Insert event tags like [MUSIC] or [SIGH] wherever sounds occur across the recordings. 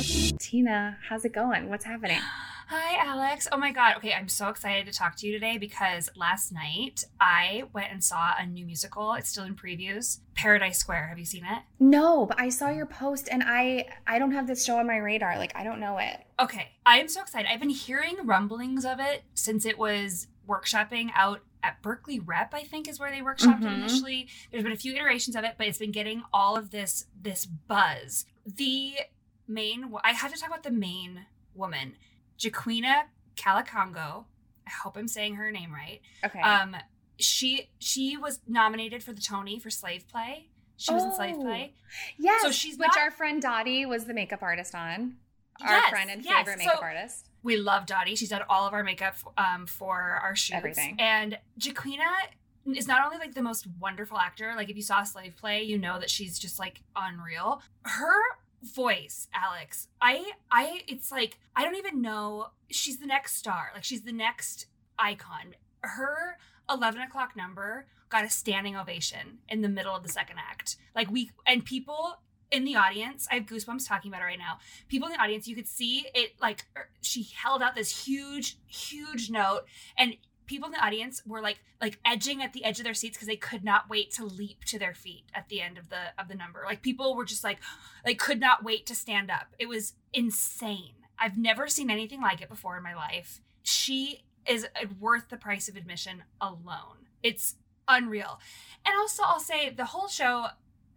how's it going? What's happening? Hi, Alex. Oh my God. Okay, I'm so excited to talk to you today because last night I went and saw a new musical. It's still in previews. Paradise Square. Have you seen it? No, but I saw your post and I I don't have this show on my radar. Like I don't know it. Okay, I am so excited. I've been hearing rumblings of it since it was workshopping out at Berkeley Rep, I think is where they workshopped Mhm. it initially. There's been a few iterations of it, but it's been getting all of this this buzz. The main I have to talk about the main woman, Joaquina Kalukango. I hope I'm saying her name right. Okay. Um, she she was nominated for the Tony for Slave Play. She was in Slave Oh. Play. yes. so she's which not- our friend Dottie was the makeup artist on. Our Yes, friend and yes. favorite makeup So- artist. We love Dottie. She's done all of our makeup um, for our shoots. Everything. And Jaquina is not only like the most wonderful actor. Like if you saw Slave Play, you know that she's just like unreal. Her voice, Alex. I I it's like I don't even know. She's the next star. Like she's the next icon. Her eleven o'clock number got a standing ovation in the middle of the second act. Like we and people in the audience, I have goosebumps talking about it right now. People in the audience, you could see it like er, she held out this huge, huge note, and people in the audience were like like edging at the edge of their seats because they could not wait to leap to their feet at the end of the of the number. Like people were just like like could not wait to stand up. It was insane. I've never seen anything like it before in my life. She is uh, worth the price of admission alone. It's unreal. And also I'll say the whole show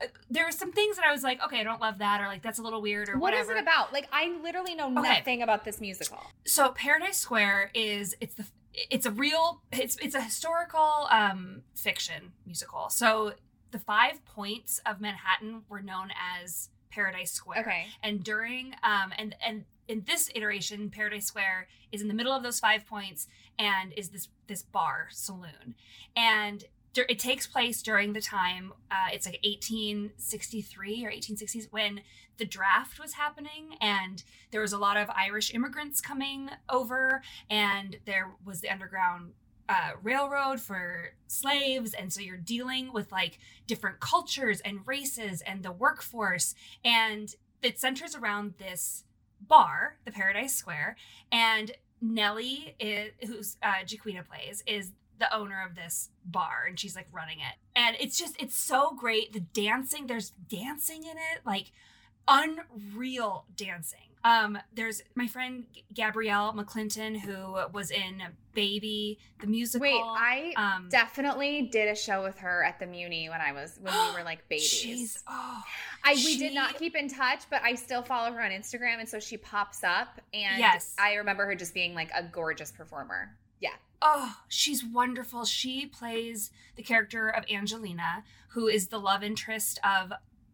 uh, there were some things that I was like, okay, I don't love that, or like that's a little weird, or What is whatever. it about? Like I literally know Okay. nothing about this musical. so Paradise Square is it's the it's a real it's it's a historical um fiction musical. So the five points of Manhattan were known as Paradise Square. Okay. And during um and and in this iteration, Paradise Square is in the middle of those five points and is this this bar saloon, and it takes place during the time uh, it's like 1863 or 1860s when the draft was happening and there was a lot of Irish immigrants coming over, and there was the underground uh, railroad for slaves, and so you're dealing with like different cultures and races and the workforce, and it centers around this bar, the Paradise Square, and Nellie, is, who's uh, plays, is the owner of this bar, and she's like running it, and it's just it's so great. The dancing, there's dancing in it, like unreal dancing. Um, there's my friend Gabrielle McClinton who was in Baby the musical. Wait, I um, definitely did a show with her at the Muny when I was when we were like [GASPS] babies. She's oh, I we did not keep in touch, but I still follow her on Instagram, and so she pops up, and Yes. I remember her just being like a gorgeous performer. Yeah, oh, she's wonderful. She plays the character of Angelina, who is the love interest of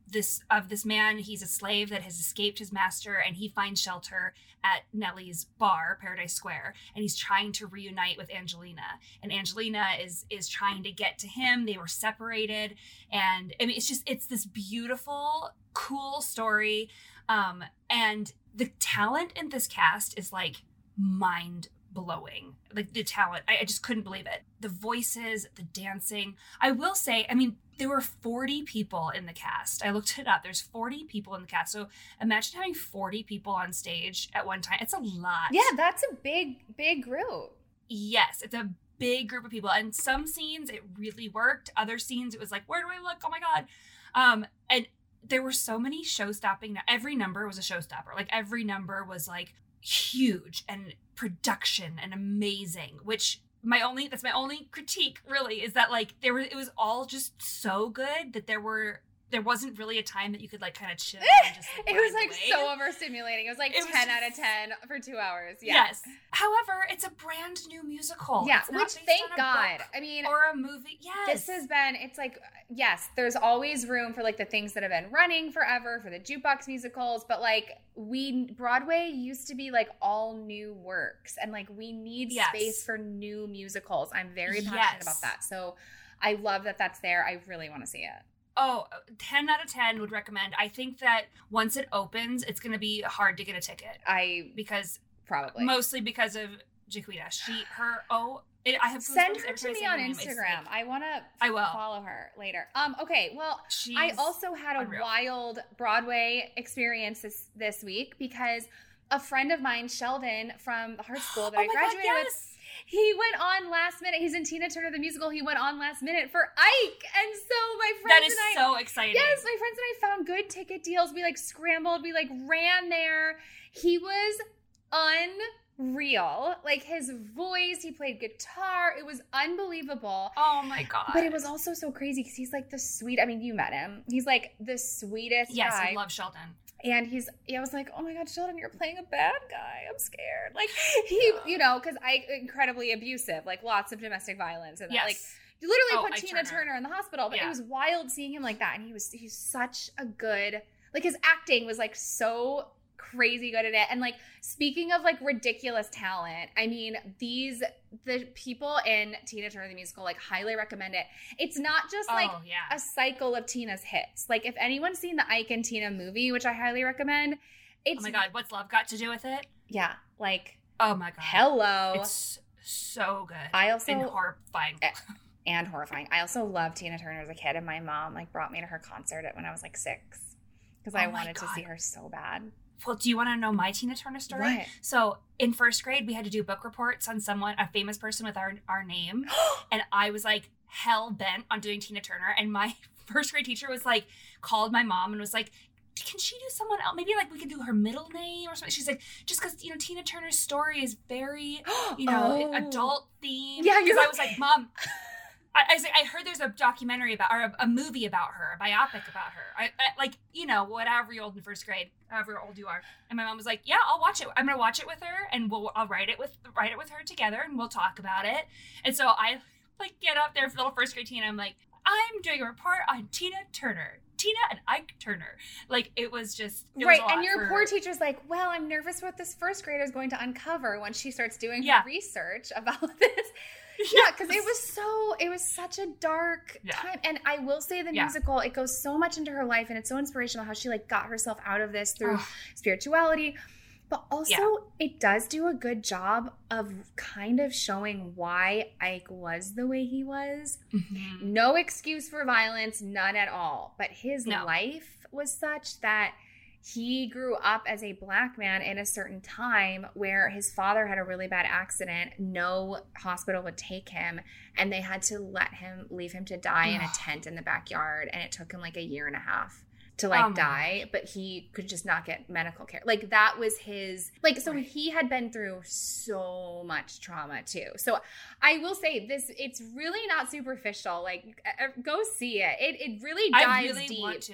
this of this man. He's a slave that has escaped his master, and he finds shelter at Nellie's bar, Paradise Square, and he's trying to reunite with Angelina. And Angelina is is trying to get to him. They were separated, and I mean, it's just it's this beautiful, cool story. Um, and the talent in this cast is like mind blowing. Like the talent, I, I just couldn't believe it. The voices, the dancing. I will say, I mean, there were 40 people in the cast. I looked it up. There's 40 people in the cast. So imagine having 40 people on stage at one time. It's a lot. yeah, that's a big big group. Yes, it's a big group of people. And some scenes it really worked. Other scenes it was like, where do I look? Oh my god. Um, and there were so many show-stopping. Every number was a showstopper. Like every number was like huge and production and amazing. Which my only that's my only critique really is that like there were it was all just so good that there were there wasn't really a time that you could like kind of chill [LAUGHS] and just like, it was like the so overstimulating. It was like It was 10 out of 10 for two hours. Yeah. Yes. However, it's a brand new musical. Yeah, which thank God. I mean, or a movie. Yes. this has been it's like yes there's always room for like the things that have been running forever for the jukebox musicals but like we broadway used to be like all new works and like we need Yes. space for new musicals i'm very passionate Yes. about that so i love that that's there i really want to see it Oh, 10 out of 10 would recommend. I think that once it opens, it's going to be hard to get a ticket i because probably mostly because of Jaquita. She, her, oh, it, I have send her to me on instagram i want to I will. follow her later um okay well she's, I also had a unreal. wild Broadway experience this this week because a friend of mine, Sheldon from the Hartt School that [GASPS] oh I graduated God, with, yes. He went on last minute. He's in Tina Turner the musical. He went on last minute for Ike, and so my friends That is and I. so exciting. Yes, my friends and I found good ticket deals. We like scrambled. We like ran there. He was unreal. Like his voice, he played guitar. It was unbelievable. Oh my God. But it was also so crazy because he's like the sweet. I mean, you met him. He's like the sweetest Yes, guy. I love Sheldon. And he's, yeah, I was like, oh my god, Sheldon, you're playing a bad guy. I'm scared. Like [LAUGHS] he, you know, because I incredibly abusive, like lots of domestic violence, and Yes. like you literally Oh, put Ike Tina Turner. Turner. in the hospital. But Yeah. it was wild seeing him like that, and he was he's such a good, like his acting was like so crazy good at it and like speaking of like ridiculous talent i mean these the people in tina turner the musical like highly recommend it it's not just like oh, yeah. a cycle of Tina's hits. Like if anyone's seen the Ike and Tina movie, which I highly recommend, it's oh my God. What's love got to do with it? yeah, like Oh my God. hello. It's so good. I also and horrifying. Eh, and horrifying. I also loved Tina Turner as a kid, and my mom like brought me to her concert when I was like six because I Oh my wanted to see her so bad. Well, do you want to know my Tina Turner story? So in first grade, we had to do book reports on someone, a famous person with our our name, [GASPS] and I was like hell bent on doing Tina Turner. And my [LAUGHS] first grade teacher was like, called my mom and was like, "Can she do someone else? Maybe like we could do her middle name or something." She's like, "Just because you know Tina Turner's story is very [GASPS] you know Oh. adult theme." Yeah, because you're I was like, "Mom." [LAUGHS] I, I, like, I heard there's a documentary about or a, a movie about her, a biopic about her. I, I like you know whatever you're old in first grade, however old you are. And my mom was like, "Yeah, I'll watch it. I'm gonna watch it with her, and we'll I'll write it with write it with her together, and we'll talk about it." And so I like get up there for little first grade Tina. I'm like, "I'm doing a report on Tina Turner, Tina and Ike Turner." Like it was just it was right, lot and your poor teacher's like, "Well, I'm nervous what this first grader is going to uncover when she starts doing Yeah. her research about [LAUGHS] this." [LAUGHS] yeah because it was so it was such a dark Yeah. time and i will say the Yeah. musical it goes so much into her life and it's so inspirational how she like got herself out of this through Ugh. spirituality but also Yeah. it does do a good job of kind of showing why ike was the way he was Mhm. no excuse for violence none at all but his No. life was such that he grew up as a black man in a certain time where his father had a really bad accident. No hospital would take him and they had to let him leave him to die in a tent in the backyard and it took him like a year and a half to like Oh die but he could just not get medical care. Like that was his like so Right. he had been through so much trauma too. So i will say this it's really not superficial like go see it. It, it really dives I really deep. want to.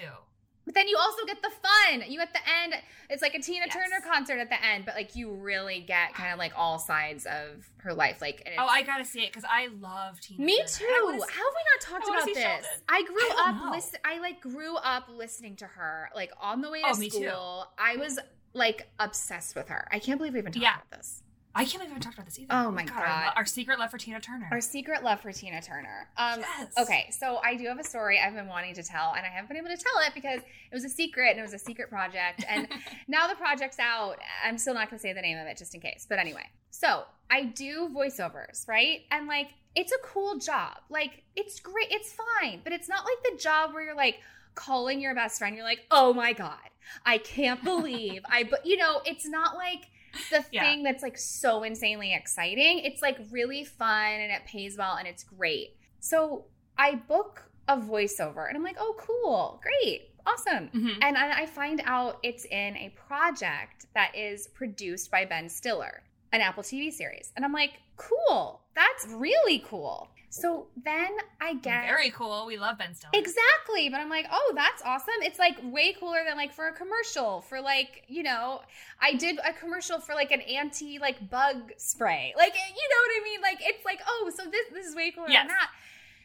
But then you also get the fun. You at the end, it's like a Tina Yes. Turner concert at the end, but like you really get kind of like all sides of her life. Like, Oh, I gotta see it because I love Tina. me Turner. too. I How have we not talked about this? Sheldon. I grew I up listen. I like grew up listening to her, like on the way oh, to Oh, me too. school. I was like obsessed with her. I can't believe we even talked Yeah. about this. I can't believe haven't talked about this either. Oh my God. lo- Our, secret love for Tina Turner. Our secret love for Tina Turner. Um, Yes. Okay, so I do have a story I've been wanting to tell, and I haven't been able to tell it because it was a secret and it was a secret project. And [LAUGHS] now the project's out. I'm still not going to say the name of it just in case. But anyway, so I do voiceovers, right? And like, it's a cool job. Like, it's great. It's fine. But it's not like the job where you're like, calling your best friend you're like oh my god i can't believe i but you know it's not like the Yeah. thing that's like so insanely exciting it's like really fun and it pays well and it's great so i book a voiceover and i'm like oh cool great awesome Mhm. and I find out it's in a project that is produced by Ben Stiller, an Apple TV series. And I'm like, cool, that's really cool. So then I get Very cool. We love Ben Stiller. Exactly. But I'm like, oh, that's awesome. It's like way cooler than like for a commercial for like, you know, I did a commercial for like an anti like bug spray. Like, eh, you know what I mean? Like it's like, oh, so this this is way cooler Yes. than that.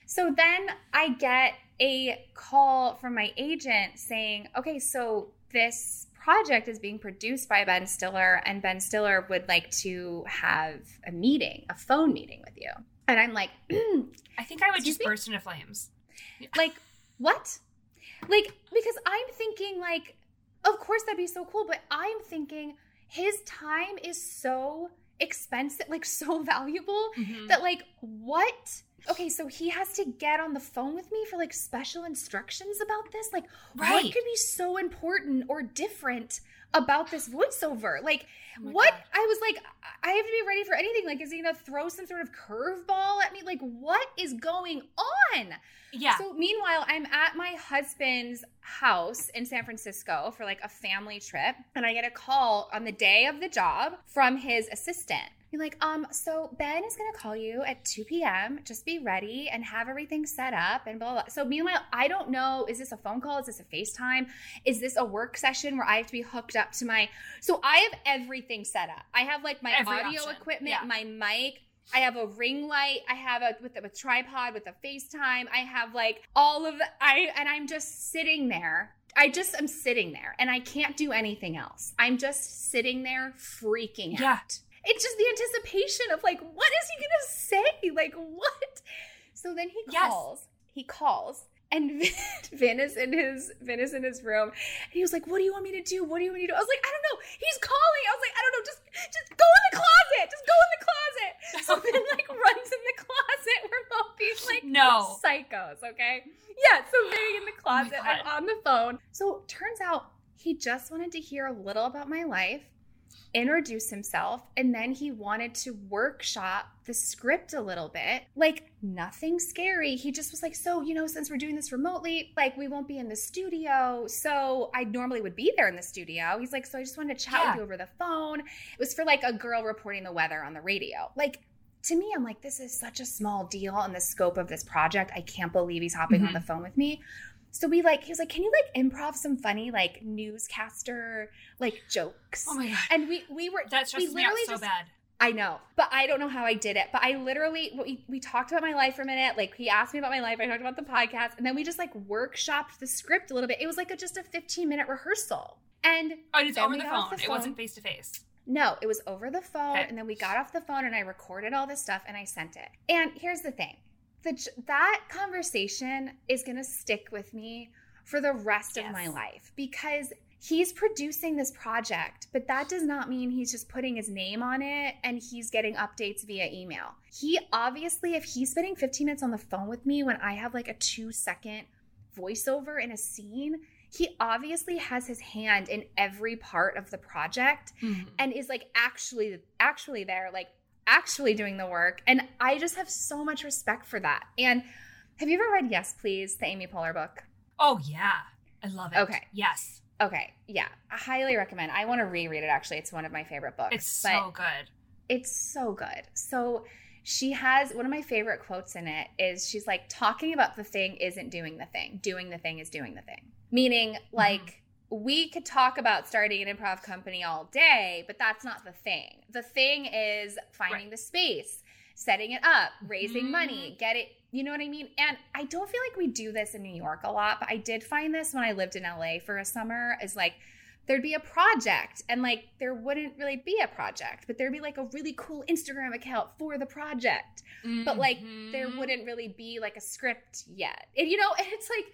So then I get a call from my agent saying, okay, so this project is being produced by Ben Stiller, and Ben Stiller would like to have a meeting, a phone meeting with you. And I'm like, [CLEARS THROAT] I think I would just me? burst into flames. like what like because i'm thinking like of course that'd be so cool but i'm thinking his time is so expensive like so [LAUGHS] valuable Mhm. that like what okay so he has to get on the phone with me for like special instructions about this like what could be so important or different about this voiceover like Oh what. I was like, I have to be ready for anything. Like, is he gonna throw some sort of curveball at me? Like, what is going on? Yeah. So meanwhile, I'm at my husband's house in San Francisco for like a family trip, and I get a call on the day of the job from his assistant. You're like, um, so Ben is gonna call you at 2 p.m. Just be ready and have everything set up and blah blah. blah. So meanwhile, I don't know, is this a phone call? Is this a FaceTime? Is this a work session where I have to be hooked up to my so I have everything set up. I have like my Every audio option. equipment, Yeah. my mic, I have a ring light. I have a with a with tripod with a FaceTime. I have like all of the I and I'm just sitting there. I just am sitting there and I can't do anything else. I'm just sitting there freaking Yeah. out. It's just the anticipation of like, what is he gonna say? Like what? So then he Yes. calls. He calls. And [LAUGHS] Vin, Vin is in his Vin is in his room. And he was like, What do you want me to do? What do you want me to do? I was like, I don't know. He's calling. I was like, I don't know. Just just go in the closet. Just go in the closet. [LAUGHS] So Vin like runs in the closet. We're both being like No. psychos, okay? Yeah, so Vin in the [GASPS] Oh closet. God. I'm on the phone. So turns out he just wanted to hear a little about my life, introduce himself, and then he wanted to workshop the script a little bit. Like nothing scary. He just was like, So, you know, since we're doing this remotely, like we won't be in the studio. So I normally would be there in the studio. He's like, So I just wanted to chat Yeah. with you over the phone. It was for like a girl reporting the weather on the radio. Like, to me, I'm like, this is such a small deal in the scope of this project. I can't believe he's hopping on Mhm. the phone with me. So we like, he was like, can you like improv some funny like newscaster like jokes? Oh my god. and we we were That we stresses me out so just bad. I know, but I don't know how I did it. But I literally we, we talked about my life for a minute. Like he asked me about my life. I talked about the podcast, and then we just like workshopped the script a little bit. It was like a, just a 15 minute rehearsal, and Oh, it's over the got off phone. It wasn't face to face. no, it was over the phone, Okay. and then we got off the phone, and I recorded all this stuff, and I sent it. And here's the thing: the that conversation is gonna stick with me for the rest of my life because he's producing this project, but that does not mean he's just putting his name on it and he's getting updates via email. He obviously, if he's spending 15 minutes on the phone with me when I have like a two second voiceover in a scene, he obviously has his hand in every part of the project Mhm. and is like actually actually there like actually doing the work and i just have so much respect for that and have you ever read yes please the amy poehler book Oh yeah. I love it. Okay. Yes. okay yeah i highly recommend i want to reread it actually it's one of my favorite books It's so good. it's so good so she has one of my favorite quotes in it is she's like talking about the thing isn't doing the thing doing the thing is doing the thing meaning mm-hmm. like we could talk about starting an improv company all day but that's not the thing the thing is finding Right. the space setting it up raising Mhm. money get it you know what i mean and i don't feel like we do this in new york a lot but i did find this when i lived in la for a summer is like there'd be a project and like there wouldn't really be a project but there'd be like a really cool instagram account for the project but like there Mhm. wouldn't really be like a script yet and you know and it's like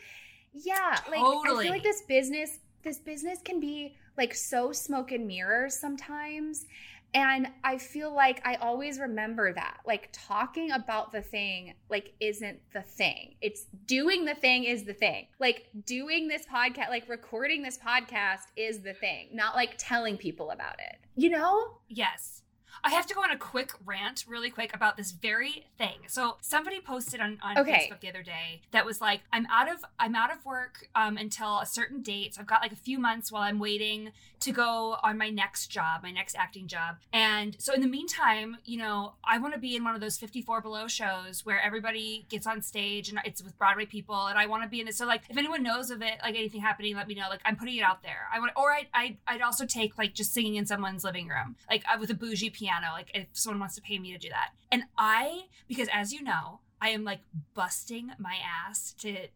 yeah like i Totally. feel like this business this business can be like so smoke and mirrors sometimes and i feel like i always remember that. Like talking about the thing like isn't the thing. It's doing the thing is the thing. Like doing this podcast like recording this podcast is the thing not like telling people about it. You know? Yes. I have to go on a quick rant, really quick, about this very thing. So somebody posted on, on Okay. Facebook the other day that was like, "I'm out of I'm out of work um, until a certain date. So I've got like a few months while I'm waiting to go on my next job, my next acting job. And so in the meantime, you know, I want to be in one of those 54 below shows where everybody gets on stage and it's with Broadway people, and I want to be in this. So like, if anyone knows of it, like anything happening, let me know. Like I'm putting it out there. I want, or I I I'd also take like just singing in someone's living room, like uh, with a bougie piano. Like if someone wants to pay me to do that, and I because as you know, I am like busting my ass to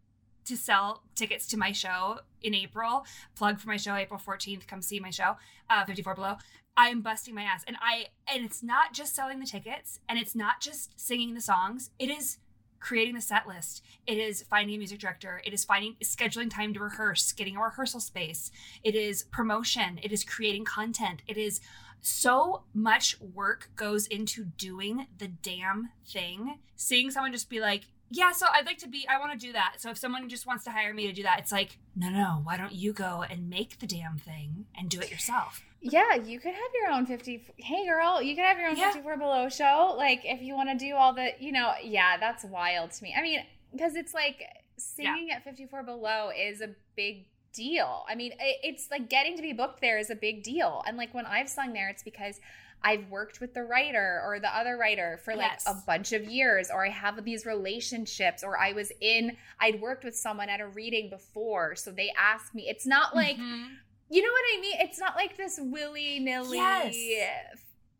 to sell tickets to my show in April. Plug for my show, April 14th. Come see my show, uh, 54 Below. I'm busting my ass. And I and it's not just selling the tickets and it's not just singing the songs. It is creating the set list. It is finding a music director. It is finding scheduling time to rehearse, getting a rehearsal space. It is promotion. It is creating content. It is so much work goes into doing the damn thing. Seeing someone just be like, yeah, so I'd like to be, I want to do that. So if someone just wants to hire me to do that, it's like, no, no, why don't you go and make the damn thing and do it yourself? Yeah, you could have your own 50. Hey, girl, you could have your own Yeah. 54 Below show. Like, if you want to do all the, you know, yeah, that's wild to me. I mean, because it's like singing at 54 Below is a big deal. I mean, it's like getting to be booked there is a big deal. And like when I've sung there, it's because I've worked with the writer or the other writer for like Yes. a bunch of years, or I have these relationships, or I was in, I'd worked with someone at a reading before. So they asked me. It's not like, Mhm. you know what I mean? It's not like this willy nilly Yes.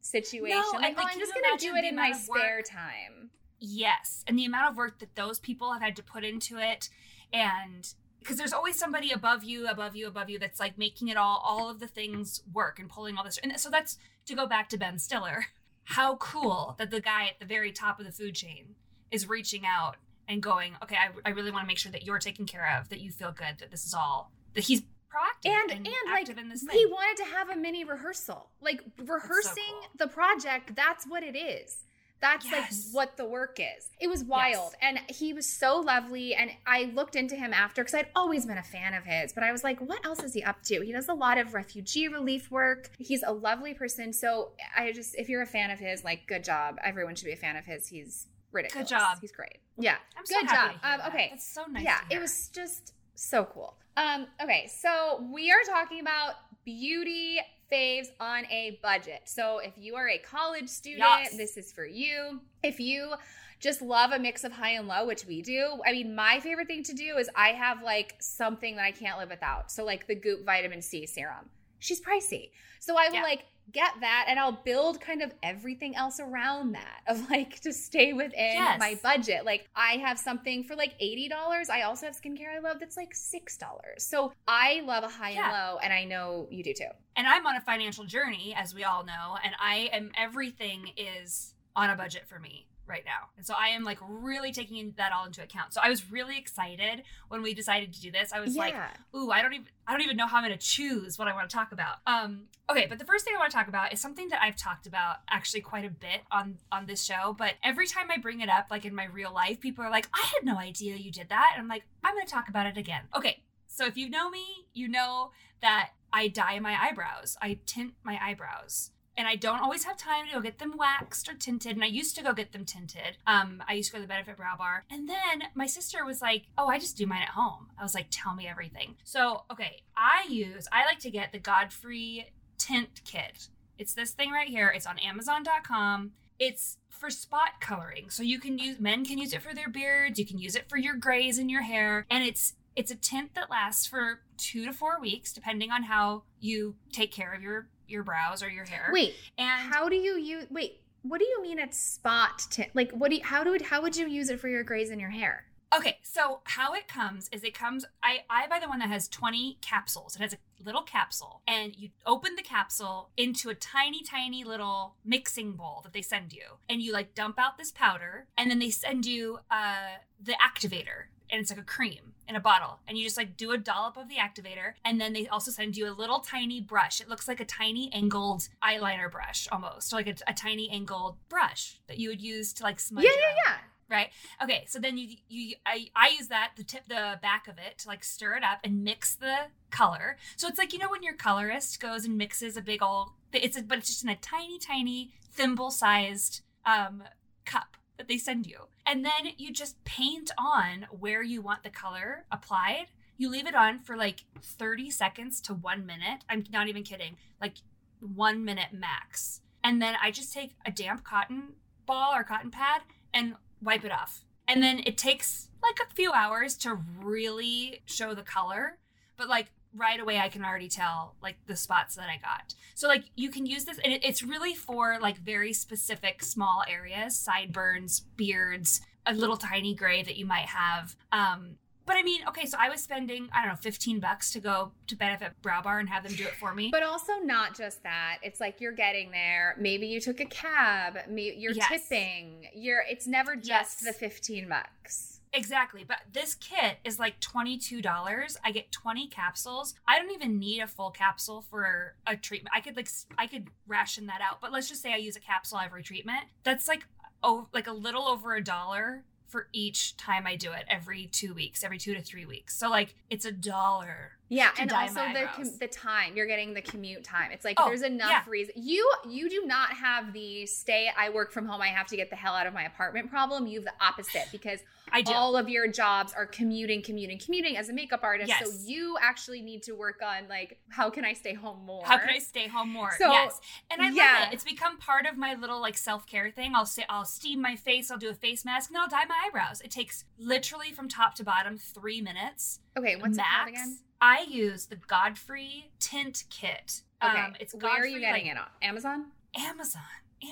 situation. No, like, oh, I'm just gonna do it in my spare time. Yes. And the amount of work that those people have had to put into it and because there's always somebody above you, above you, above you that's like making it all all of the things work and pulling all this. And so that's to go back to Ben Stiller. How cool that the guy at the very top of the food chain is reaching out and going, "Okay, I, I really want to make sure that you're taken care of, that you feel good, that this is all that he's proactive And and, and, like active in this he wanted to have a mini rehearsal. Like rehearsing cool. the project, that's what it is. That's Yes. like what the work is. It was wild. And he was so lovely. And I looked into him after because I'd always been a fan of his, but I was like, what else is he up to? He does a lot of refugee relief work. He's a lovely person. So I just, if you're a fan of his, like, good job. Everyone should be a fan of his. He's ridiculous. Good job. He's great. Yeah. I'm so good happy job. Um, okay. That's so nice. yeah, it was just so cool. Um, okay, so we are talking about beauty faves on a budget. So if you are a college student, Yes. this is for you. If you just love a mix of high and low, which we do. I mean, my favorite thing to do is I have like something that I can't live without. So like the Goop vitamin C serum. She's pricey. So I will Yeah. like get that and I'll build kind of everything else around that of like to stay within Yes. my budget. Like I have something for like $80. I also have skincare I love that's like $6. So I love a high Yeah. and low and I know you do too. and I'm on a financial journey, as we all know, and I am everything is on a budget for me right now. And so I am like really taking that all into account. So I was really excited when we decided to do this. I was like, ooh, I don't even I don't even know how I'm gonna choose what I want to talk about. Um, okay, but the first thing I want to talk about is something that I've talked about actually quite a bit on on this show. But every time I bring it up, like in my real life, people are like, I had no idea you did that. And I'm like, I'm gonna talk about it again. Okay, so if you know me, you know that I dye my eyebrows. I tint my eyebrows. And I don't always have time to go get them waxed or tinted. And I used to go get them tinted. Um, I used to go to the Benefit Brow Bar. And then my sister was like, Oh, I just do mine at home. I was like, Tell me everything. So, okay, I use, I like to get the Godefroy Tint Kit. It's this thing right here. It's on Amazon.com. It's for spot coloring. So you can use, men can use it for their beards. You can use it for your grays in your hair. And it's, it's a tint that lasts for two to four weeks, depending on how you take care of your your brows or your hair. Wait, and how do you use wait, what do you mean it's spot tint? Like what do you, how do it, how would you use it for your grays in your hair? okay, so how it comes is it comes. I I buy the one that has twenty capsules. It has a little capsule, and you open the capsule into a tiny, tiny little mixing bowl that they send you, and you like dump out this powder, and then they send you uh the activator. And it's like a cream in a bottle. And you just like do a dollop of the activator. And then they also send you a little tiny brush. It looks like a tiny angled eyeliner brush almost, like a, a tiny angled brush that you would use to like smudge. Yeah, yeah, yeah. Right. Okay. So then you you I I use that the tip the back of it to like stir it up and mix the color. So it's like you know when your colorist goes and mixes a big old it's a, but it's just in a tiny tiny thimble sized um, cup that they send you. And then you just paint on where you want the color applied. You leave it on for like 30 seconds to one minute. I'm not even kidding, like one minute max. And then I just take a damp cotton ball or cotton pad and wipe it off. And then it takes like a few hours to really show the color. But like right away I can already tell like the spots that I got. So like you can use this and it, it's really for like very specific small areas, sideburns, beards, a little tiny gray that you might have. Um but I mean, okay, so I was spending, I don't know, 15 bucks to go to Benefit Brow Bar and have them do it for me. But also not just that. It's like you're getting there. Maybe you took a cab. Maybe you're Yes. tipping. You're. It's never just Yes. the 15 bucks. Exactly. But this kit is like $22. I get 20 capsules. I don't even need a full capsule for a treatment. I could like I could ration that out. But let's just say I use a capsule every treatment. That's like oh like a little over a dollar for each time I do it every 2 weeks, every 2 to 3 weeks. So like it's a dollar. Yeah, and also the com- the time you're getting the commute time. It's like Oh, there's enough yeah. reason. You you do not have the stay. I work from home. I have to get the hell out of my apartment problem. You have the opposite [SIGHS] because all of your jobs are commuting, commuting, commuting as a makeup artist. So you actually need to work on like how can I stay home more? How can I stay home more? So, yes, and I yeah. love it. It's become part of my little like self care thing. I'll say I'll steam my face, I'll do a face mask, and I'll dye my eyebrows. It takes literally from top to bottom three minutes. Okay, what's it called again? I use the Godefroy Tint Kit. Okay, Um, it's where are you getting like, it on Amazon? Amazon.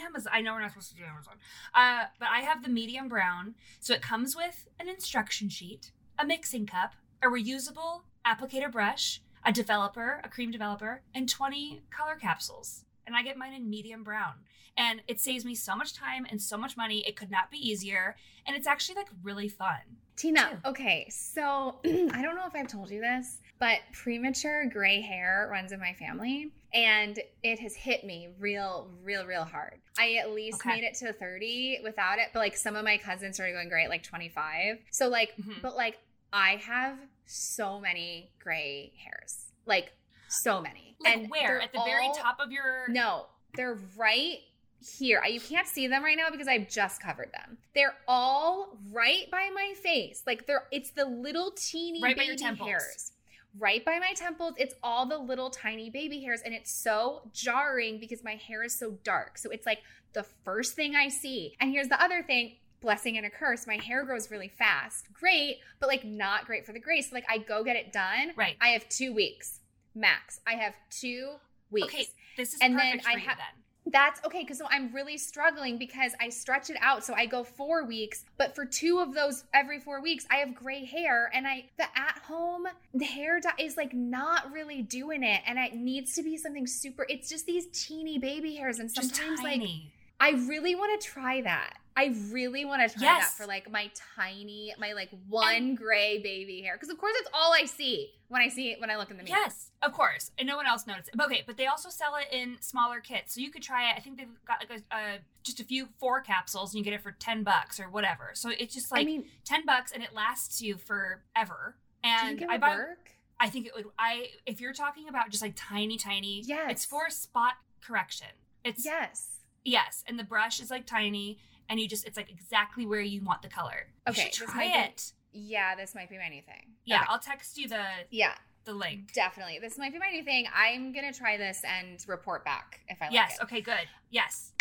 Amazon. I know we're not supposed to do Amazon. Uh, but I have the medium brown. So it comes with an instruction sheet, a mixing cup, a reusable applicator brush, a developer, a cream developer, and 20 color capsules. And I get mine in medium brown. And it saves me so much time and so much money. It could not be easier. And it's actually like really fun. Tina, okay, so [CLEARS THROAT] I don't know if I've told you this, but premature gray hair runs in my family and it has hit me real, real, real hard. I at least Okay. made it to 30 without it, but like some of my cousins started going gray at like 25. So, like, Mhm. but like I have so many gray hairs, like so many. Like and where? At the very top of your. No, they're right here. You can't see them right now because I've just covered them. They're all right by my face. Like they're it's the little teeny Right by baby hairs. Right by my temples. It's all the little tiny baby hairs and it's so jarring because my hair is so dark. So it's like the first thing I see. And here's the other thing, blessing and a curse. My hair grows really fast. Great, but like not great for the gray. So like I go get it done. Right. I have 2 weeks max. I have 2 weeks. Okay, this is And then perfect I for you ha- then. That's okay because so I'm really struggling because I stretch it out. So I go four weeks, but for two of those every four weeks, I have gray hair, and I the at home the hair dye is like not really doing it, and it needs to be something super. It's just these teeny baby hairs, and sometimes like. I really want to try that. I really want to try Yes. that for like my tiny, my like one gray baby hair because of course it's all I see when I see it when I look in the mirror. Yes, of course, and no one else noticed. it. Okay, but they also sell it in smaller kits, so you could try it. I think they've got like a, uh, just a few four capsules, and you get it for ten bucks or whatever. So it's just like I mean, ten bucks, and it lasts you forever. And I buy. work? I think it would. I if you're talking about just like tiny, tiny. Yes. It's for spot correction. It's Yes. yes, and the brush is like tiny, and you just it's like exactly where you want the color. Okay, try might be- it. Yeah, this might be my new thing. Yeah, Okay. I'll text you the Yeah, the link. definitely. This might be my new thing. I'm gonna try this and report back if I like it. Yes. Okay. Good. Yes.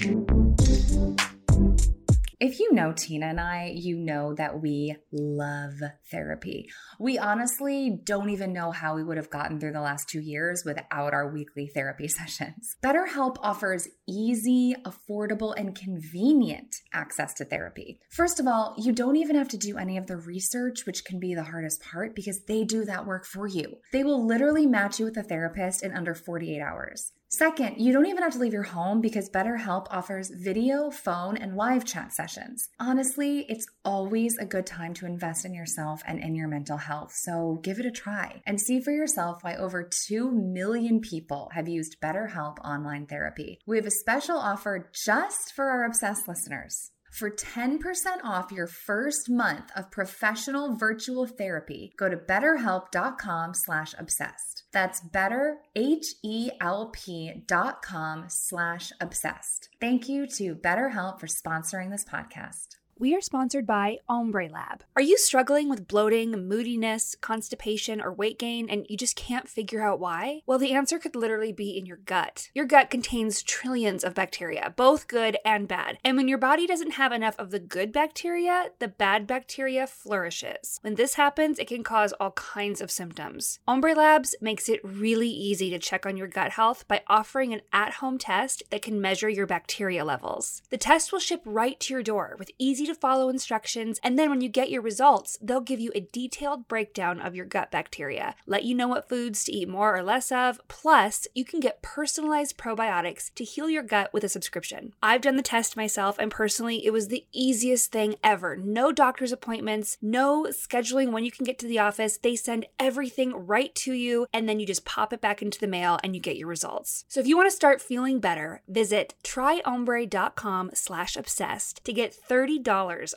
If you know Tina and I, you know that we love therapy. We honestly don't even know how we would have gotten through the last two years without our weekly therapy [LAUGHS] sessions. BetterHelp offers easy, affordable, and convenient access to therapy. First of all, you don't even have to do any of the research, which can be the hardest part because they do that work for you. They will literally match you with a therapist in under 48 hours. Second, you don't even have to leave your home because BetterHelp offers video, phone, and live chat sessions. Honestly, it's always a good time to invest in yourself and in your mental health, so give it a try and see for yourself why over 2 million people have used BetterHelp online therapy. We have a special offer just for our obsessed listeners. For 10% off your first month of professional virtual therapy, go to betterhelp.com slash obsessed. That's better, H-E-L-P dot com slash obsessed. Thank you to BetterHelp for sponsoring this podcast. We are sponsored by Ombre Lab. Are you struggling with bloating, moodiness, constipation, or weight gain, and you just can't figure out why? Well, the answer could literally be in your gut. Your gut contains trillions of bacteria, both good and bad. And when your body doesn't have enough of the good bacteria, the bad bacteria flourishes. When this happens, it can cause all kinds of symptoms. Ombre Labs makes it really easy to check on your gut health by offering an at home test that can measure your bacteria levels. The test will ship right to your door with easy to follow instructions, and then when you get your results, they'll give you a detailed breakdown of your gut bacteria, let you know what foods to eat more or less of, plus, you can get personalized probiotics to heal your gut with a subscription. I've done the test myself, and personally, it was the easiest thing ever. No doctor's appointments, no scheduling when you can get to the office. They send everything right to you, and then you just pop it back into the mail and you get your results. So if you want to start feeling better, visit tryombre.com slash obsessed to get $30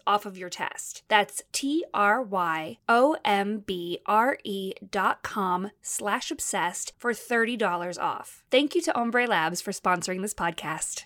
off of your test. That's T-R-Y-O-M-B-R-E dot com slash obsessed for $30 off. Thank you to Ombre Labs for sponsoring this podcast.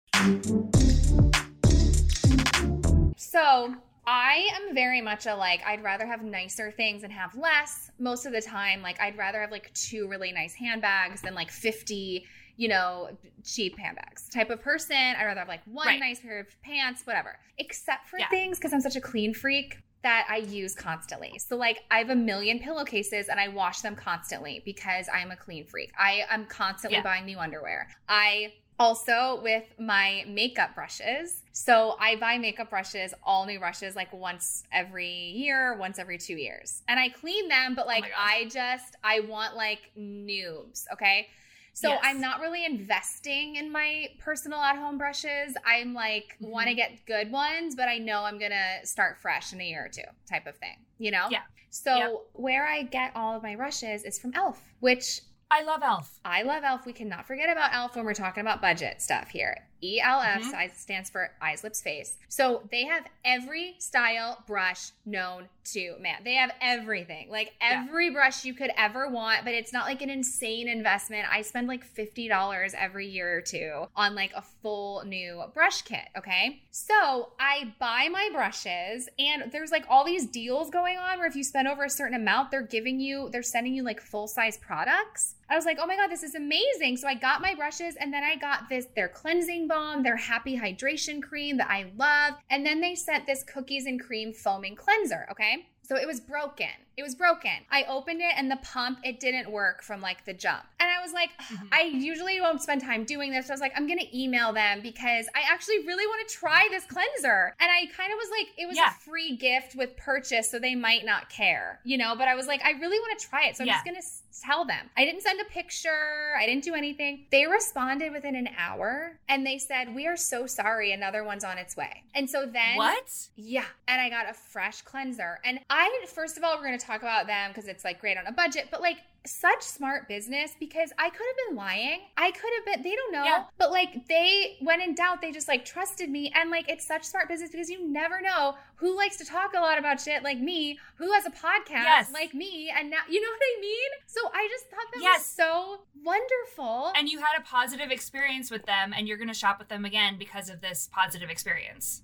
So I am very much a like, I'd rather have nicer things and have less most of the time. Like, I'd rather have like two really nice handbags than like 50, you know, cheap handbags type of person. I'd rather have like one Right. nice pair of pants, whatever. Except for Yeah. things because I'm such a clean freak that I use constantly. So like I have a million pillowcases and I wash them constantly because I'm a clean freak. I am constantly Yeah. buying new underwear. I also with my makeup brushes. So I buy makeup brushes, all new brushes like once every year, once every 2 years. And I clean them, but like Oh. I just I want like noobs, okay? So Yes. I'm not really investing in my personal at-home brushes. I'm like Mhm. want to get good ones, but I know I'm going to start fresh in a year or two type of thing, you know? Yeah. So Yep. where I get all of my brushes is from Elf, which I love Elf. I love Elf. We cannot forget about Elf when we're talking about budget stuff here. ELF Mhm. stands for eyes, lips, face. So they have every style brush known to man. They have everything, like Yeah. every brush you could ever want, but it's not like an insane investment. I spend like $50 every year or two on like a full new brush kit. Okay. So I buy my brushes and there's like all these deals going on where if you spend over a certain amount, they're giving you, they're sending you like full size products. I was like, oh my God, this is amazing. So I got my brushes and then I got this, their cleansing balm, their happy hydration cream that I love. And then they sent this cookies and cream foaming cleanser. Okay. So it was broken. It was broken. I opened it and the pump, it didn't work from like the jump. And I was like, Mhm. I usually won't spend time doing this. So I was like, I'm going to email them because I actually really want to try this cleanser. And I kind of was like, it was Yeah. a free gift with purchase. So they might not care, you know, but I was like, I really want to try it. So I'm Yeah. just going to tell them. I didn't send a picture. I didn't do anything. They responded within an hour and they said, we are so sorry. Another one's on its way. And so then What? yeah. And I got a fresh cleanser. And I, first of all, we're going to talk about them because it's like great on a budget, but like such smart business because I could have been lying. I could have been, they don't know. Yeah. But like they, when in doubt, they just like trusted me. And like it's such smart business because you never know who likes to talk a lot about shit like me, who has a podcast Yes. like me. And now, you know what I mean? So I just thought that Yes. was so wonderful. And you had a positive experience with them, and you're going to shop with them again because of this positive experience.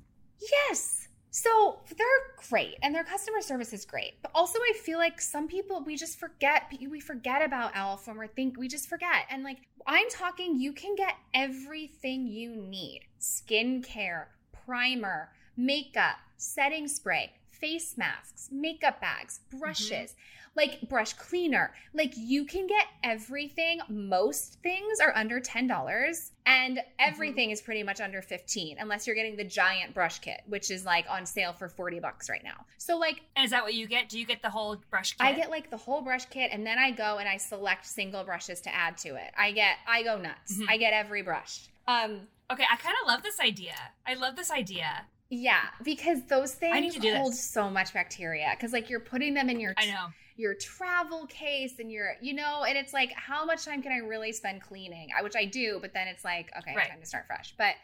Yes. So they're great and their customer service is great. But also I feel like some people we just forget we forget about Elf when we're think we just forget. And like I'm talking you can get everything you need. Skincare, primer, makeup, setting spray, face masks, makeup bags, mm-hmm. brushes, like brush cleaner. Like you can get everything. Most things are under $10 and everything is pretty much under 15 unless you're getting the giant brush kit, which is like on sale for 40 bucks right now. So like And is that what you get? Do you get the whole brush kit? I get like the whole brush kit and then I go and I select single brushes to add to it. I get I go nuts. Mhm. I get every brush. Um Okay, I kind of love this idea. I love this idea. yeah, because those things I need to do hold this. so much bacteria cuz like you're putting them in your I know. Your travel case and your you know and it's like how much time can I really spend cleaning? I which I do, but then it's like okay, Right. time to start fresh. But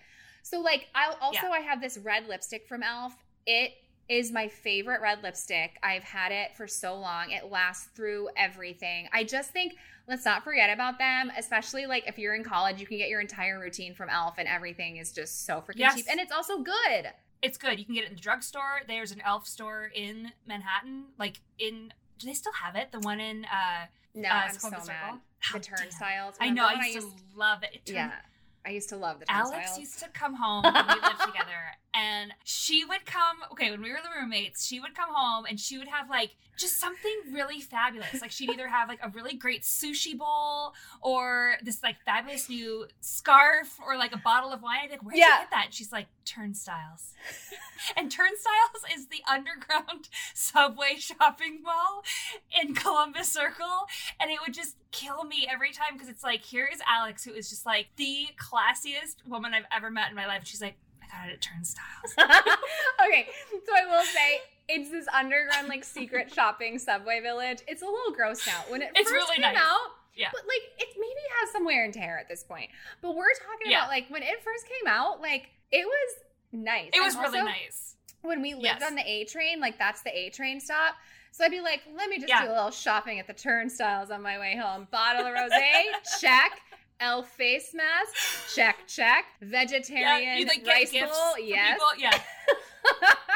so like I also Yeah. I have this red lipstick from Elf. It is my favorite red lipstick. I've had it for so long. It lasts through everything. I just think let's not forget about them, especially like if you're in college, you can get your entire routine from Elf and everything is just so freaking Yes. cheap and it's also good. It's good. You can get it in the drugstore. There's an elf store in Manhattan. Like in do they still have it? The one in uh No, uh, I'm so mad. Circle? The turnstiles. I know. Remember I used to love it. it. turned- Yeah. I used to love the turnstiles. Alex used to come home [LAUGHS] when we lived together, and she would come. Okay, when we were the roommates, she would come home and she would have like just something really fabulous. Like she'd either have like a really great sushi bowl or this like fabulous new scarf or like a bottle of wine. I'd be like, where'd Yeah. you get that? And she's like, turnstiles. [LAUGHS] and turnstiles is the underground [LAUGHS] subway shopping mall in Columbus Circle. And it would just kill me every time because it's like, here is Alex, who is just like the classiest woman I've ever met in my life. She's like, got it at turnstiles. [LAUGHS] okay, so I will say it's this underground like secret shopping subway village. It's a little gross now. When it It's first really came nice. out, Yeah. but like it maybe has some wear and tear at this point. But we're talking Yeah. about like when it first came out, like it was nice. It was And really also, nice. when we lived Yes. on the A train, like that's the A train stop. So I'd be like, let me just Yeah. do a little shopping at the turnstiles on my way home. Bottle of rosé, [LAUGHS] check. Elf face mask, check, check. [GASPS] Vegetarian you like rice bowl, yes. people. Yeah.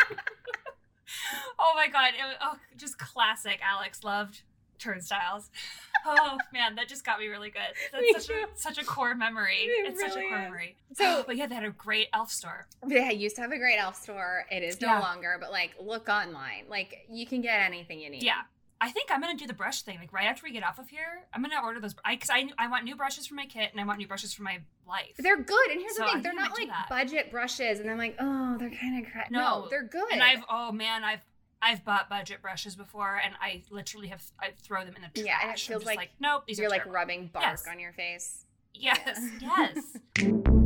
[LAUGHS] oh my god! It oh, just classic. Alex loved turnstiles. Oh man, that just got me really good. [LAUGHS] That's such a, such a core memory. It it's such a core is. memory. So- oh, but yeah, they had a great elf store. Yeah, used to have a great elf store. It is no Yeah. longer, but like look online. Like you can get anything you need. Yeah. I think I'm gonna do the brush thing. Like right after we get off of here, I'm gonna order those. I because I, I want new brushes for my kit and I want new brushes for my life. They're good. And here's So the thing, they're not like budget brushes and I'm like, oh, they're kind of crap. No, No. they're good. And I've oh man, I've I've bought budget brushes before, and I literally have I throw them in the trash. Yeah, and it feels just like nope, these are. you're are like terrible. rubbing bark Yes. on your face. yes, Yeah. yes. [LAUGHS]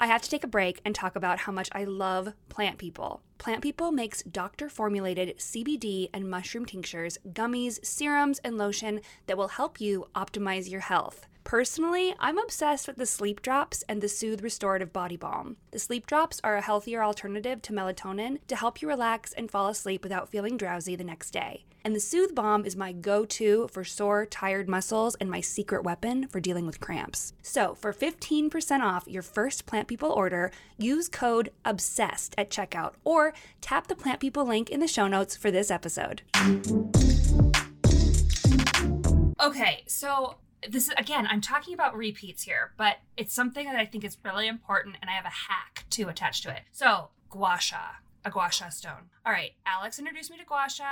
I have to take a break and talk about how much I love Plant People. Plant People makes doctor formulated CBD and mushroom tinctures, gummies, serums, and lotion that will help you optimize your health. Personally, I'm obsessed with the sleep drops and the Soothe Restorative Body Balm. The sleep drops are a healthier alternative to melatonin to help you relax and fall asleep without feeling drowsy the next day. And the Soothe Balm is my go to for sore, tired muscles and my secret weapon for dealing with cramps. So, for 15% off your first Plant People order, use code OBSESSED at checkout or tap the Plant People link in the show notes for this episode. Okay, so this is again, I'm talking about repeats here, but it's something that I think is really important, and I have a hack to attach to it. So, gua sha, a gua sha stone. All right, Alex introduced me to gua sha.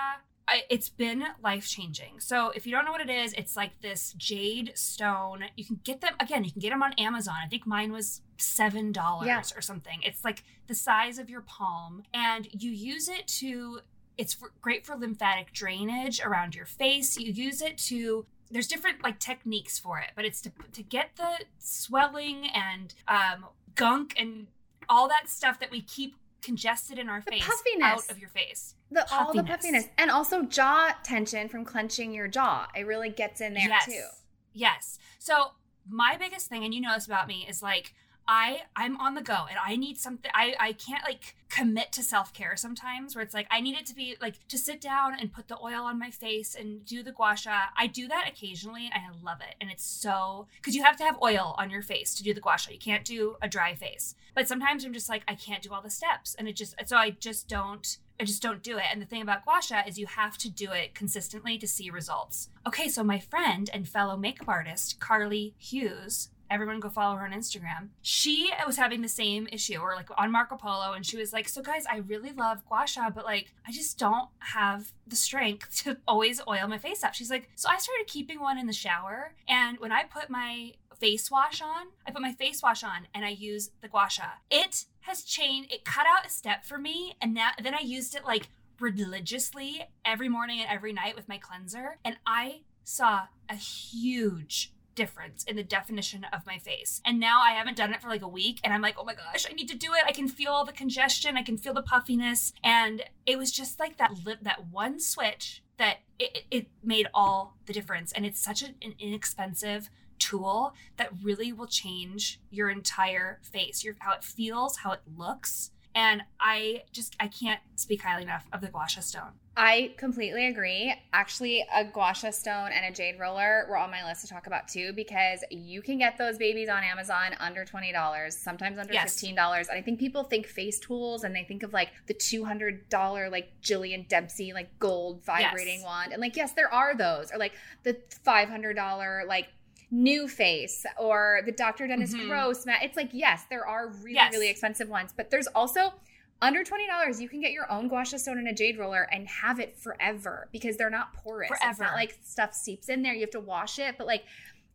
I, it's been life changing. So, if you don't know what it is, it's like this jade stone. You can get them again. You can get them on Amazon. I think mine was seven dollars Yeah. or something. It's like the size of your palm, and you use it to it's for, great for lymphatic drainage around your face. You use it to there's different like techniques for it, but it's to to get the swelling and um, gunk and all that stuff that we keep congested in our The face puffiness. out of your face. The all the Puffiness. puffiness. And also jaw tension from clenching your jaw. It really gets in there yes. too. Yes. So my biggest thing, and you know this about me, is like I I'm on the go and I need something I I can't like commit to self-care sometimes where it's like I need it to be like to sit down and put the oil on my face and do the gua sha. I do that occasionally and I love it. And it's so because you have to have oil on your face to do the gua sha. You can't do a dry face. But sometimes I'm just like I can't do all the steps and it just so I just don't I just don't do it. And the thing about gua sha is you have to do it consistently to see results. Okay, so my friend and fellow makeup artist, Carly Hughes, everyone go follow her on Instagram. She was having the same issue, or like on Marco Polo, and she was like, "So guys, I really love gua sha, but like, I just don't have the strength to always oil my face up." She's like, "So I started keeping one in the shower, and when I put my face wash on, I put my face wash on, and I use the gua sha. It has changed. It cut out a step for me, and that then I used it like." religiously every morning and every night with my cleanser and I saw a huge difference in the definition of my face. And now I haven't done it for like a week and I'm like, "Oh my gosh, I need to do it. I can feel all the congestion, I can feel the puffiness." And it was just like that lip that one switch that it, it made all the difference and it's such an inexpensive tool that really will change your entire face, your how it feels, how it looks. And I just I can't speak highly enough of the guasha stone. I completely agree. Actually, a guasha stone and a jade roller were on my list to talk about too because you can get those babies on Amazon under $20, sometimes under Yes. $15. And I think people think face tools and they think of like the $200 like Jillian Dempsey like gold vibrating Yes. wand. And like yes, there are those or like the $500 like NuFACE or the Dr. Dennis Mhm. Gross. It's like yes, there are really Yes. really expensive ones, but there's also under $20 you can get your own gua sha stone and a jade roller and have it forever because they're not porous it's Forever. not like stuff seeps in there you have to wash it but like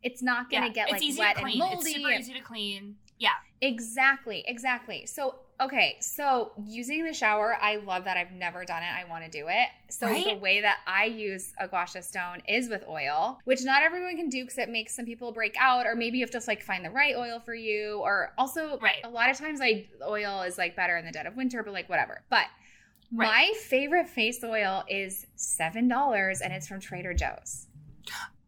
it's not gonna get it's like wet to and moldy It's super easy to clean. Yeah. exactly exactly so okay so using the shower i love that i've never done it i want to do it so the way that i use a gua sha stone is with oil which not everyone can do because it makes some people break out or maybe you have to like find the right oil for you or also Right. a lot of times like oil is like better in the dead of winter but like whatever but Right. my favorite face oil is seven dollars and it's from trader joe's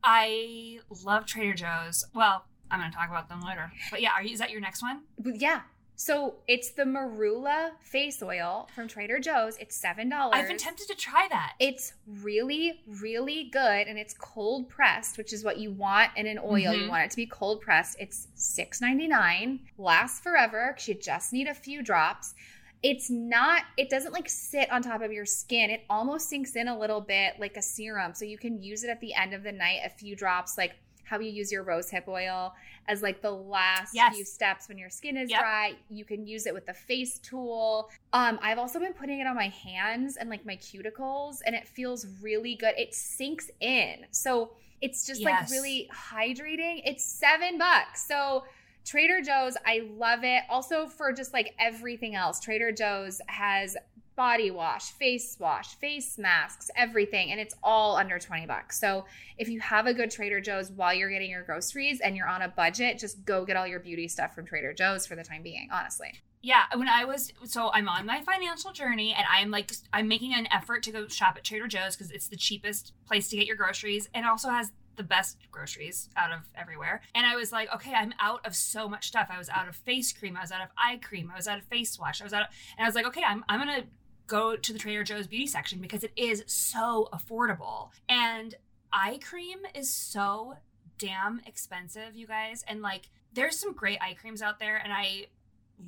I love Trader Joe's. Well, I'm going to talk about them later. But yeah, are you, is that your next one? Yeah so it's the marula face oil from trader joe's it's seven dollars I've been tempted to try that. It's really, really good and it's cold pressed, which is what you want in an oil. You Mhm. want it to be cold pressed. It's $6.99, lasts forever because you just need a few drops. It's not, it doesn't like sit on top of your skin. It almost sinks in a little bit like a serum. So you can use it at the end of the night, a few drops, like how you use your rose hip oil as like the last Yes. few steps when your skin is Yep. dry. You can use it with the face tool. Um, I've also been putting it on my hands and like my cuticles, and it feels really good. It sinks in, so it's just like really hydrating. It's seven bucks, so Trader Joe's, I love it. Also for just like everything else, Trader Joe's has body wash, face wash, face masks, everything, and it's all under 20 bucks. So if you have a good Trader Joe's while you're getting your groceries and you're on a budget, just go get all your beauty stuff from Trader Joe's for the time being, honestly. Yeah, when I was so I'm on my financial journey and I'm like I'm making an effort to go shop at Trader Joe's because it's the cheapest place to get your groceries and also has the best groceries out of everywhere. And I was like, okay, I'm out of so much stuff. I was out of face cream, I was out of eye cream, I was out of face wash, I was out of, and I was like, okay, I'm I'm gonna go to the Trader Joe's beauty section because it is so affordable. And eye cream is so damn expensive, you guys. And like there's some great eye creams out there and I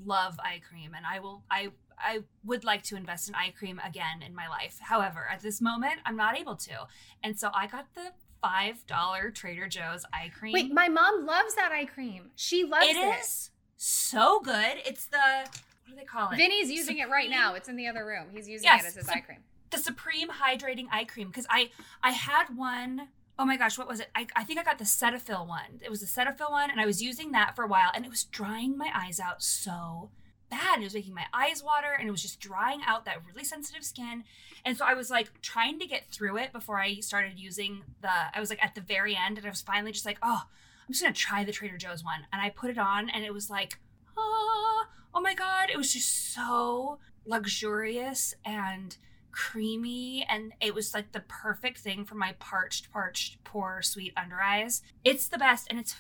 love eye cream and I will I I would like to invest in eye cream again in my life. However, at this moment, I'm not able to. And so I got the $5 Trader Joe's eye cream. Wait, my mom loves that eye cream. She loves it it. is so good. It's the what do they call it? Vinny's using it right now. It's in the other room. He's using Yes, it as his eye cream. the Supreme Hydrating Eye Cream because I I had one oh my gosh, what was it? I, I think I got the Cetaphil one. It was the Cetaphil one, and I was using that for a while, and it was drying my eyes out so bad. It was making my eyes water, and it was just drying out that really sensitive skin. And so I was like trying to get through it before I started using the. I was like at the very end, and I was finally just like, oh, I'm just gonna try the Trader Joe's one, and I put it on, and it was like, oh, oh my god, it was just so luxurious and creamy and it was like the perfect thing for my parched parched poor sweet under eyes it's the best and it's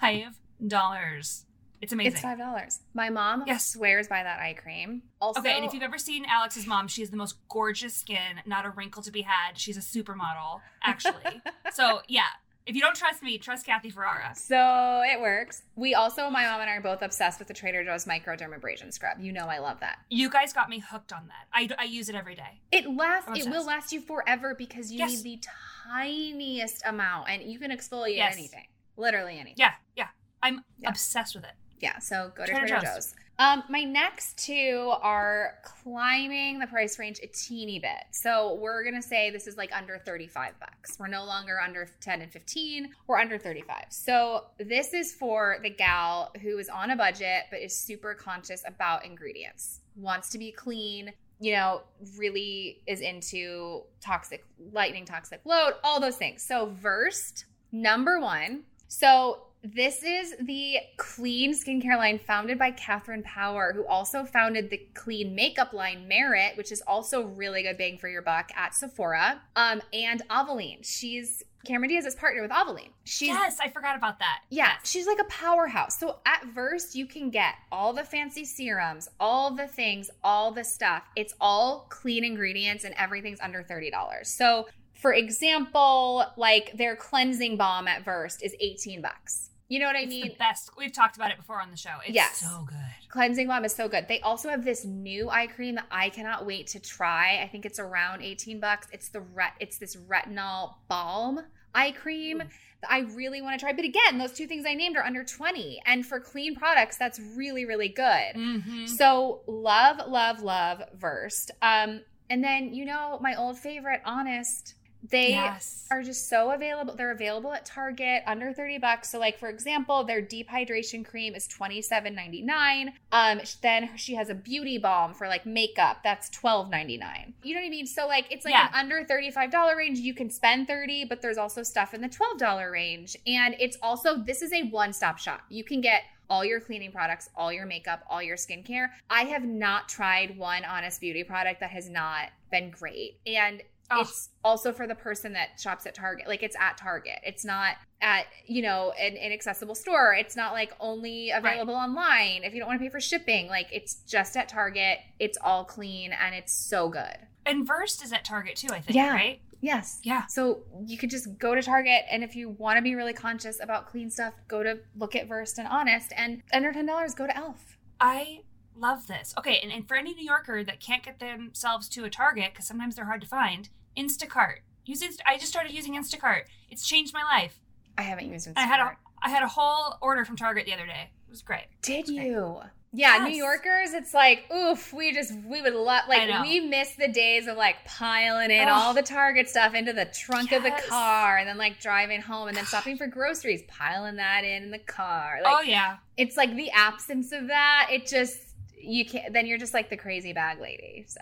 five dollars it's amazing It's five dollars. My mom Yes. swears by that eye cream. Also, okay and if you've ever seen alex's mom she has the most gorgeous skin not a wrinkle to be had she's a supermodel actually [LAUGHS] so yeah if you don't trust me trust kathy ferrara so it works. We also, my mom and I are both obsessed with the Trader Joe's microdermabrasion scrub. You know, I love that. you guys got me hooked on that i, I use it every day It lasts. It will last you forever because you Yes. need the tiniest amount, and you can exfoliate Yes. anything, literally anything. yeah yeah I'm Yeah. obsessed with it. Yeah, so go to Trader Trader, Joe's. Joe's. Um, my next two are climbing the price range a teeny bit. So we're gonna say this is like under 35 bucks. We're no longer under 10 and 15, we're under 35. So this is for the gal who is on a budget but is super conscious about ingredients, wants to be clean, you know, really is into toxic lightning, toxic load, all those things. So Versed, number one. So this is the clean skincare line founded by Katherine Power, who also founded the clean makeup line Merit, which is also really good bang for your buck at Sephora. Um, and Avaline. She's Cameron Diaz's partner with Avaline. She's yes, I forgot about that. yeah, Yes. she's like a powerhouse. So at Versed, you can get all the fancy serums, all the things, all the stuff. It's all clean ingredients and everything's under $30. So for example, like their cleansing balm at Versed is 18 bucks. You know what I It's mean? the best. We've talked about it before on the show. It's Yes. so good. Cleansing balm is so good. They also have this new eye cream that I cannot wait to try. I think it's around 18 bucks. It's the ret it's this retinol balm eye cream that I really want to try. But again, those two things I named are under 20. And for clean products, that's really, really good. Mm-hmm. So love, love, love Versed. Um, and then you know my old favorite, Honest. They yes. are just so available. They're available at Target under 30 bucks. So like for example, their deep hydration cream is $27.99. Um then she has a beauty balm for like makeup. That's $12.99. You know what I mean? So like it's like Yeah. an under $35 range. You can spend 30, but there's also stuff in the $12 range. And it's also this is a one-stop shop. You can get all your cleaning products, all your makeup, all your skincare. I have not tried one honest beauty product that has not been great. And Oh. it's also for the person that shops at Target. Like it's at Target. It's not at, you know, an inaccessible store. It's not like only available online if you don't want to pay for shipping. Like it's just at Target. It's all clean and it's so good. And Versed is at Target too, I think, Yeah. right? Yes. Yeah. So you could just go to Target and if you want to be really conscious about clean stuff, go to look at Versed and Honest and under $10 go to Elf. I love this. Okay, and, and for any New Yorker that can't get themselves to a Target because sometimes they're hard to find, Instacart. Use Inst- I just started using Instacart. It's changed my life. I haven't used Instacart. I had a I had a whole order from Target the other day. It was great. Did great. you? Yeah, Yes. New Yorkers, it's like, oof, we just, we would love, like, we miss the days of like piling in Ugh. all the Target stuff into the trunk of the car and then like driving home and then stopping for groceries, piling that in in the car. Like, oh yeah. it's like the absence of that, it just, you can't, then you're just like the crazy bag lady. So,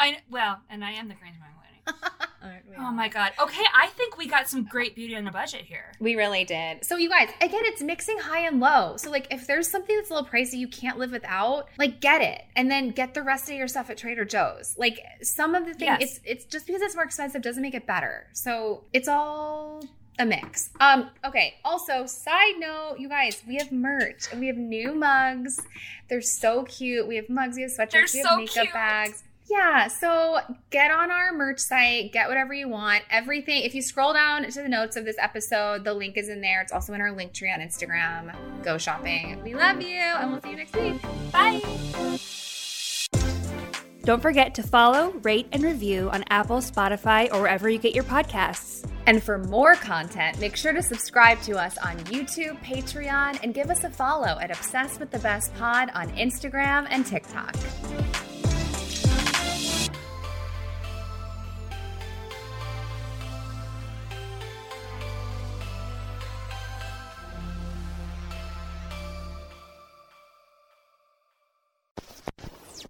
I well, and I am the crazy Young lady. Aren't we Oh my god. Okay, I think we got some great beauty on a budget here. We really did. So you guys, again, it's mixing high and low. So like if there's something that's a little pricey you can't live without, like get it. And then get the rest of your stuff at Trader Joe's. Like some of the things Yes. it's it's just because it's more expensive doesn't make it better. So it's all a mix. Um, okay. Also, side note, you guys, we have merch and we have new mugs. They're so cute. We have mugs, we have sweatshirts, They're we have so makeup cute. bags. Yeah, so get on our merch site, get whatever you want. Everything, if you scroll down to the notes of this episode, the link is in there. It's also in our link tree on Instagram. Go shopping. We love you, and we'll see you next week. Bye. Don't forget to follow, rate, and review on Apple, Spotify, or wherever you get your podcasts. And for more content, make sure to subscribe to us on YouTube, Patreon, and give us a follow at Obsessed with the Best Pod on Instagram and TikTok.